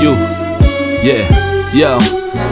You, yeah, yo.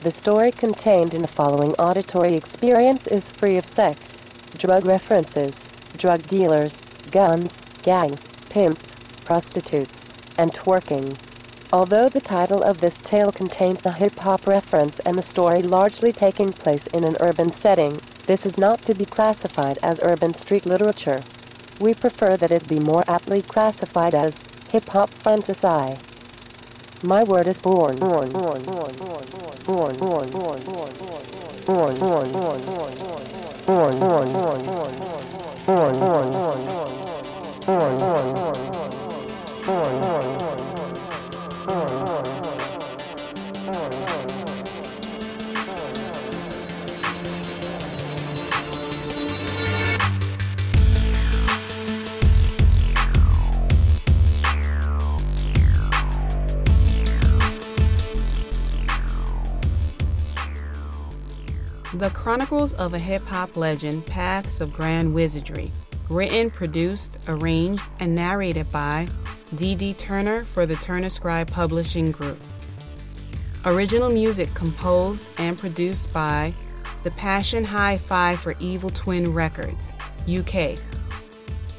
The story contained in the following auditory experience is free of sex, drug references, drug dealers, guns, gangs, pimps, prostitutes, and twerking. Although the title of this tale contains the hip hop reference and the story largely taking place in an urban setting, this is not to be classified as urban street literature. We prefer that it be more aptly classified as hip hop fantasy. My word is born. Born. Born. Born. Born. Born. Born. Born. Born. Born. Born. Born. Born. Born. Born. Born. Born. Born. Born. Born. The Chronicles of a Hip Hop Legend Paths of Grand Wizardry. Written, produced, arranged, and narrated by D.D. Turner for the Turner Scribe Publishing Group. Original music composed and produced by The Passion Hi Fi for Evil Twin Records, UK.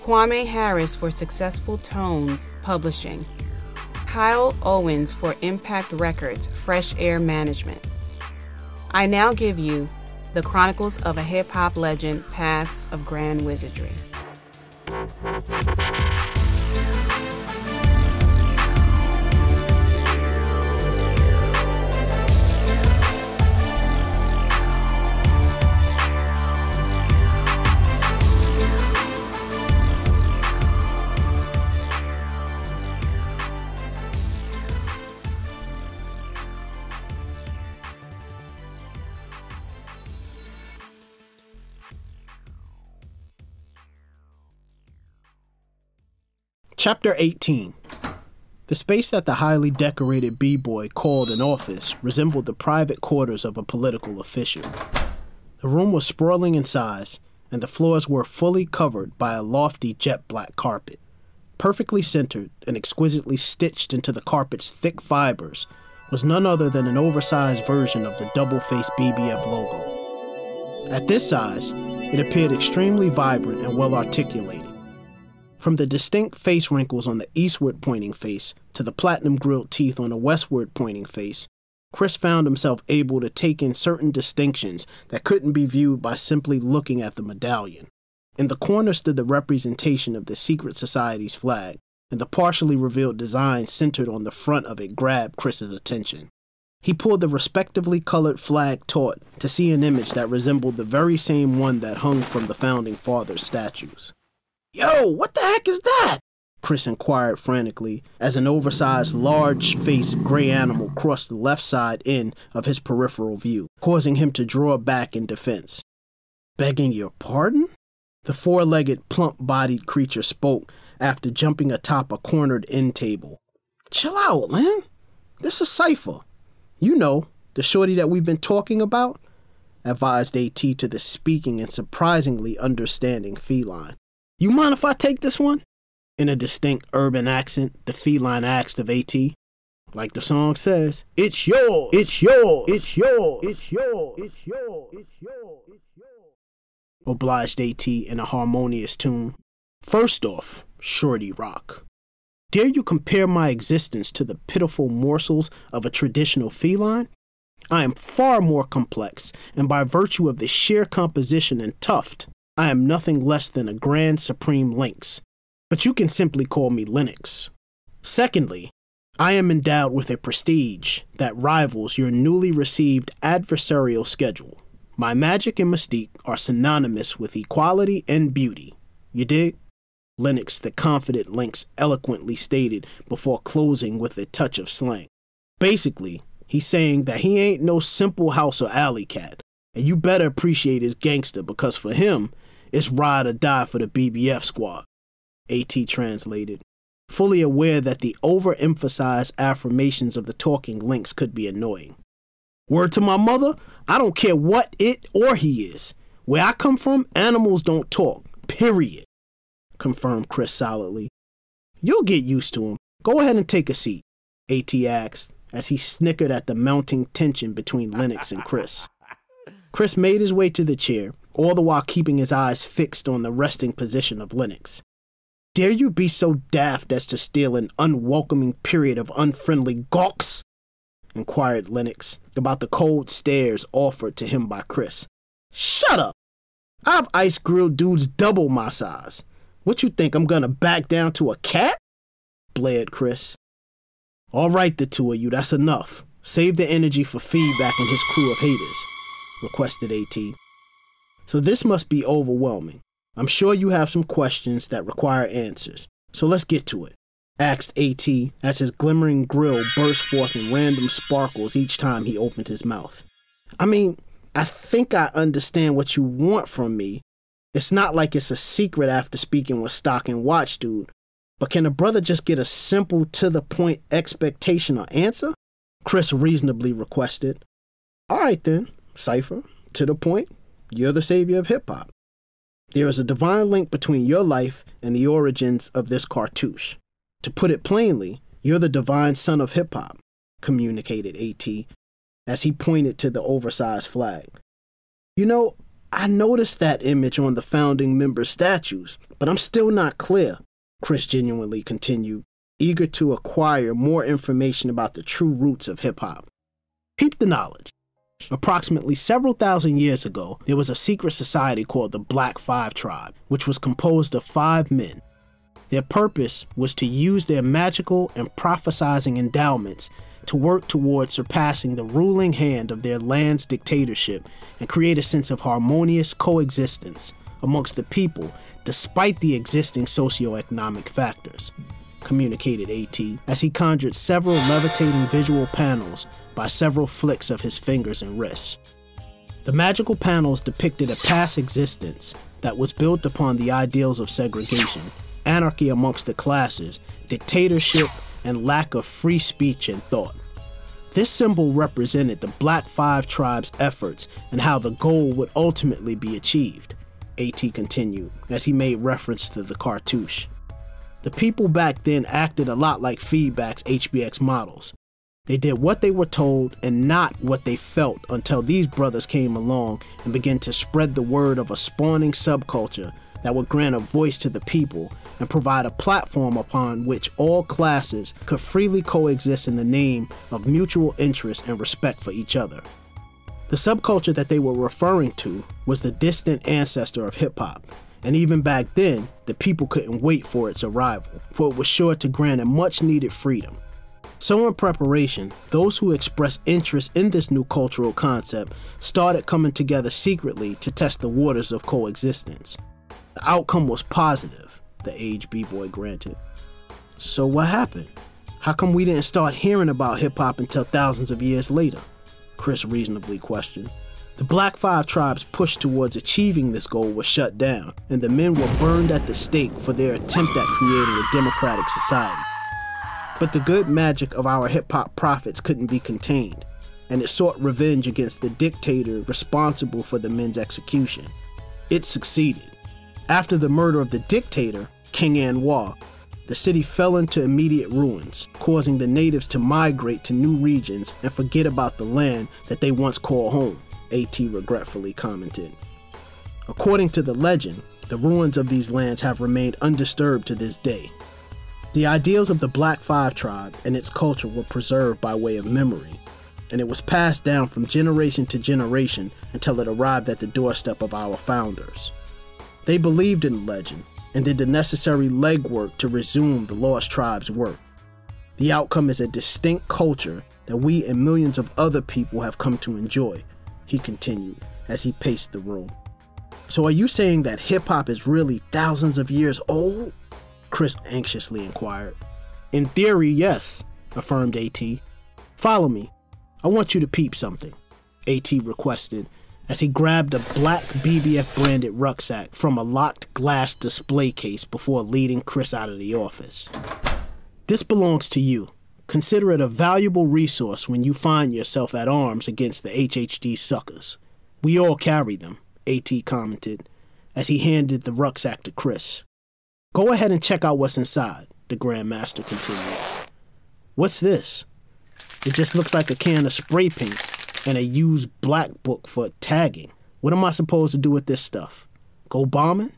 Kwame Harris for Successful Tones Publishing. Kyle Owens for Impact Records, Fresh Air Management. I now give you the Chronicles of a Hip Hop Legend Paths of Grand Wizardry. Chapter 18 The space that the highly decorated B boy called an office resembled the private quarters of a political official. The room was sprawling in size, and the floors were fully covered by a lofty jet black carpet. Perfectly centered and exquisitely stitched into the carpet's thick fibers was none other than an oversized version of the double faced BBF logo. At this size, it appeared extremely vibrant and well articulated. From the distinct face wrinkles on the eastward pointing face to the platinum grilled teeth on the westward pointing face, Chris found himself able to take in certain distinctions that couldn't be viewed by simply looking at the medallion. In the corner stood the representation of the secret society's flag, and the partially revealed design centered on the front of it grabbed Chris's attention. He pulled the respectively colored flag taut to see an image that resembled the very same one that hung from the founding fathers' statues. Yo, what the heck is that? Chris inquired frantically as an oversized, large faced gray animal crossed the left side end of his peripheral view, causing him to draw back in defense. Begging your pardon? The four legged, plump bodied creature spoke after jumping atop a cornered end table. Chill out, man. This is Cypher. You know, the shorty that we've been talking about, advised AT to the speaking and surprisingly understanding feline. You mind if I take this one? In a distinct urban accent, the feline asked of AT. Like the song says, it's yours, it's yours, it's yours, it's yours, it's yours, it's yours, it's yours. Obliged AT in a harmonious tune. First off, Shorty Rock. Dare you compare my existence to the pitiful morsels of a traditional feline? I am far more complex, and by virtue of the sheer composition and tuft, I am nothing less than a grand supreme lynx. But you can simply call me Lennox. Secondly, I am endowed with a prestige that rivals your newly received adversarial schedule. My magic and mystique are synonymous with equality and beauty. You dig? Lennox, the confident Lynx, eloquently stated before closing with a touch of slang. Basically, he's saying that he ain't no simple house or alley cat, and you better appreciate his gangster because for him, it's ride or die for the BBF squad. AT translated, fully aware that the overemphasized affirmations of the talking lynx could be annoying. Word to my mother, I don't care what it or he is. Where I come from, animals don't talk, period confirmed Chris solidly. You'll get used to him. Go ahead and take a seat, AT asked as he snickered at the mounting tension between Lennox and Chris. Chris made his way to the chair, all the while keeping his eyes fixed on the resting position of Lennox. Dare you be so daft as to steal an unwelcoming period of unfriendly gawks? inquired Lennox about the cold stares offered to him by Chris. Shut up! I've ice grilled dudes double my size. What you think, I'm gonna back down to a cat? blared Chris. All right, the two of you, that's enough. Save the energy for feedback and his crew of haters, requested AT. So this must be overwhelming. I'm sure you have some questions that require answers. So let's get to it, asked AT as his glimmering grill burst forth in random sparkles each time he opened his mouth. I mean, I think I understand what you want from me, it's not like it's a secret after speaking with Stock and Watch Dude, but can a brother just get a simple, to the point expectation or answer? Chris reasonably requested. All right then, Cypher, to the point, you're the savior of hip hop. There is a divine link between your life and the origins of this cartouche. To put it plainly, you're the divine son of hip hop, communicated AT, as he pointed to the oversized flag. You know, I noticed that image on the founding member statues, but I'm still not clear, Chris genuinely continued, eager to acquire more information about the true roots of hip hop. Keep the knowledge. Approximately several thousand years ago, there was a secret society called the Black Five Tribe, which was composed of five men. Their purpose was to use their magical and prophesizing endowments to work towards surpassing the ruling hand of their land's dictatorship and create a sense of harmonious coexistence amongst the people despite the existing socioeconomic factors, communicated AT as he conjured several levitating visual panels by several flicks of his fingers and wrists. The magical panels depicted a past existence that was built upon the ideals of segregation, anarchy amongst the classes, dictatorship, and lack of free speech and thought. This symbol represented the Black Five Tribe's efforts and how the goal would ultimately be achieved, AT continued, as he made reference to the cartouche. The people back then acted a lot like feedback's HBX models. They did what they were told and not what they felt until these brothers came along and began to spread the word of a spawning subculture that would grant a voice to the people and provide a platform upon which all classes could freely coexist in the name of mutual interest and respect for each other. The subculture that they were referring to was the distant ancestor of hip hop, and even back then, the people couldn't wait for its arrival, for it was sure to grant a much needed freedom. So, in preparation, those who expressed interest in this new cultural concept started coming together secretly to test the waters of coexistence. The outcome was positive, the age B-boy granted. So what happened? How come we didn't start hearing about hip hop until thousands of years later? Chris reasonably questioned. The Black Five tribes push towards achieving this goal was shut down, and the men were burned at the stake for their attempt at creating a democratic society. But the good magic of our hip hop prophets couldn't be contained, and it sought revenge against the dictator responsible for the men's execution. It succeeded. After the murder of the dictator, King Anwar, the city fell into immediate ruins, causing the natives to migrate to new regions and forget about the land that they once called home, AT regretfully commented. According to the legend, the ruins of these lands have remained undisturbed to this day. The ideals of the Black Five tribe and its culture were preserved by way of memory, and it was passed down from generation to generation until it arrived at the doorstep of our founders. They believed in the legend and did the necessary legwork to resume the lost tribe's work. The outcome is a distinct culture that we and millions of other people have come to enjoy, he continued as he paced the room. So, are you saying that hip hop is really thousands of years old? Chris anxiously inquired. In theory, yes, affirmed AT. Follow me. I want you to peep something, AT requested as he grabbed a black BBF branded rucksack from a locked glass display case before leading Chris out of the office. This belongs to you. Consider it a valuable resource when you find yourself at arms against the HHD suckers. We all carry them, AT commented as he handed the rucksack to Chris. Go ahead and check out what's inside, the Grandmaster continued. What's this? It just looks like a can of spray paint and a used black book for tagging. What am I supposed to do with this stuff? Go bombing?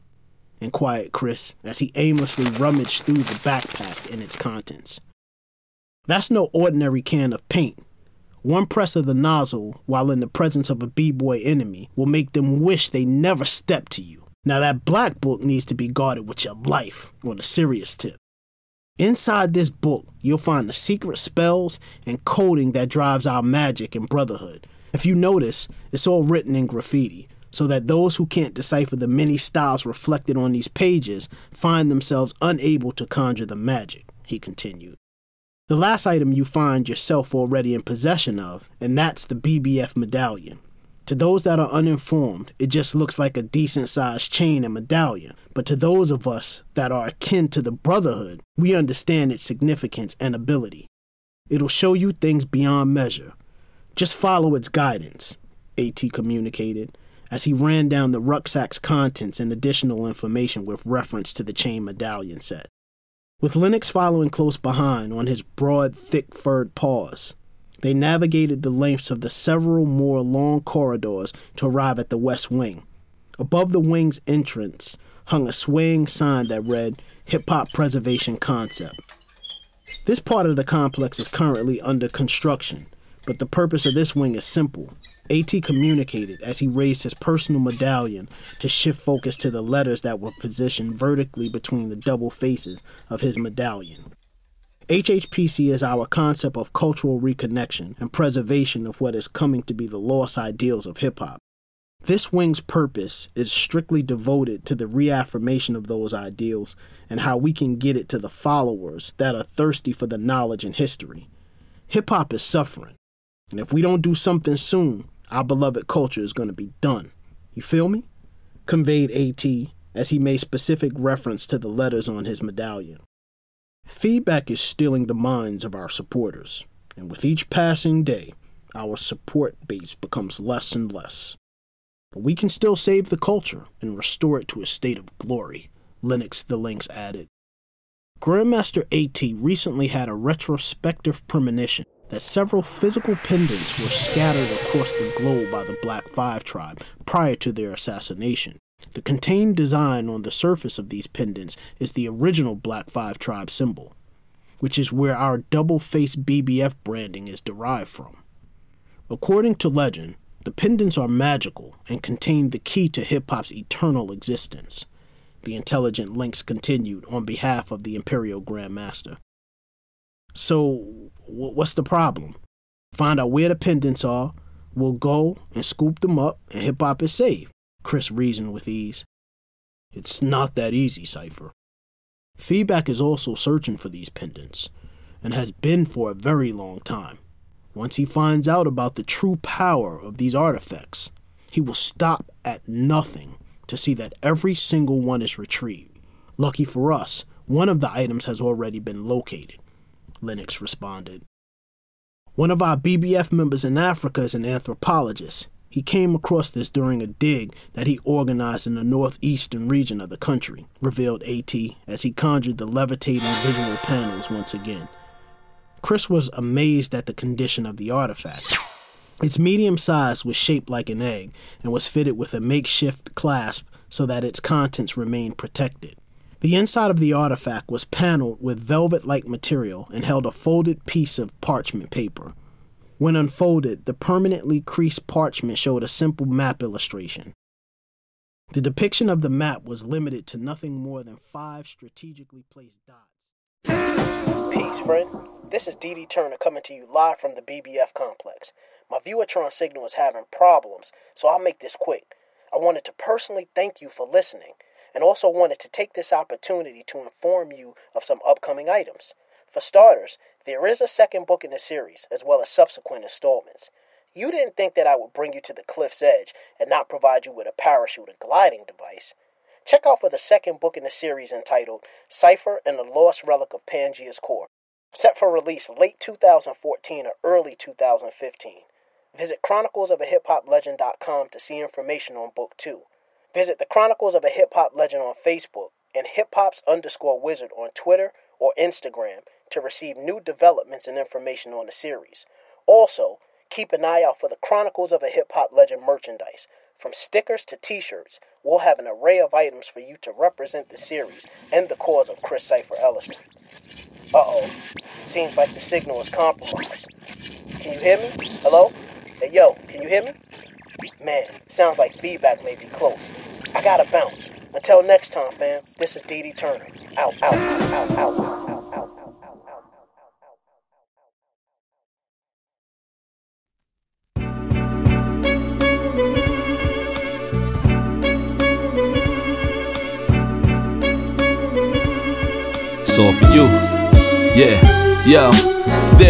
inquired Chris as he aimlessly rummaged through the backpack and its contents. That's no ordinary can of paint. One press of the nozzle while in the presence of a b-boy enemy will make them wish they never stepped to you. Now that black book needs to be guarded with your life on a serious tip. Inside this book, you'll find the secret spells and coding that drives our magic and brotherhood. If you notice, it's all written in graffiti, so that those who can't decipher the many styles reflected on these pages find themselves unable to conjure the magic, he continued. The last item you find yourself already in possession of, and that's the BBF medallion. To those that are uninformed, it just looks like a decent sized chain and medallion. But to those of us that are akin to the Brotherhood, we understand its significance and ability. It'll show you things beyond measure. Just follow its guidance, AT communicated, as he ran down the rucksack's contents and additional information with reference to the chain medallion set. With Lennox following close behind on his broad, thick furred paws, they navigated the lengths of the several more long corridors to arrive at the west wing. Above the wing's entrance hung a swaying sign that read Hip Hop Preservation Concept. This part of the complex is currently under construction, but the purpose of this wing is simple. AT communicated as he raised his personal medallion to shift focus to the letters that were positioned vertically between the double faces of his medallion. HHPC is our concept of cultural reconnection and preservation of what is coming to be the lost ideals of hip hop. This wing's purpose is strictly devoted to the reaffirmation of those ideals and how we can get it to the followers that are thirsty for the knowledge and history. Hip hop is suffering, and if we don't do something soon, our beloved culture is going to be done. You feel me? Conveyed AT as he made specific reference to the letters on his medallion. Feedback is stealing the minds of our supporters, and with each passing day, our support base becomes less and less. But we can still save the culture and restore it to a state of glory, Lennox the Lynx added. Grandmaster AT recently had a retrospective premonition that several physical pendants were scattered across the globe by the Black Five tribe prior to their assassination. The contained design on the surface of these pendants is the original Black 5 tribe symbol, which is where our double face BBF branding is derived from. According to legend, the pendants are magical and contain the key to hip hop's eternal existence. The intelligent lynx continued on behalf of the Imperial Grandmaster. So, what's the problem? Find out where the pendants are, we'll go and scoop them up, and hip hop is saved. Chris reasoned with ease. It's not that easy, Cypher. Feedback is also searching for these pendants, and has been for a very long time. Once he finds out about the true power of these artifacts, he will stop at nothing to see that every single one is retrieved. Lucky for us, one of the items has already been located, Lennox responded. One of our BBF members in Africa is an anthropologist. He came across this during a dig that he organized in the northeastern region of the country, revealed AT as he conjured the levitating visual panels once again. Chris was amazed at the condition of the artifact. Its medium size was shaped like an egg and was fitted with a makeshift clasp so that its contents remained protected. The inside of the artifact was paneled with velvet like material and held a folded piece of parchment paper. When unfolded, the permanently creased parchment showed a simple map illustration. The depiction of the map was limited to nothing more than five strategically placed dots. Peace, friend. This is DD Turner coming to you live from the BBF complex. My Viewertron signal is having problems, so I'll make this quick. I wanted to personally thank you for listening, and also wanted to take this opportunity to inform you of some upcoming items. For starters, there is a second book in the series, as well as subsequent installments. You didn't think that I would bring you to the cliff's edge and not provide you with a parachute or gliding device. Check out for the second book in the series entitled Cypher and the Lost Relic of Pangea's Core, set for release late 2014 or early 2015. Visit chroniclesofahiphoplegend.com to see information on book 2. Visit the Chronicles of a Hip Hop Legend on Facebook and hip hops underscore wizard on Twitter or Instagram to receive new developments and information on the series. Also, keep an eye out for the Chronicles of a Hip Hop Legend merchandise. From stickers to t shirts, we'll have an array of items for you to represent the series and the cause of Chris Cypher Ellison. Uh oh, seems like the signal is compromised. Can you hear me? Hello? Hey yo, can you hear me? Man, sounds like feedback may be close. I gotta bounce. Until next time, fam, this is DD Turner. Out, out, out, out, out. All for you. Yeah, yo.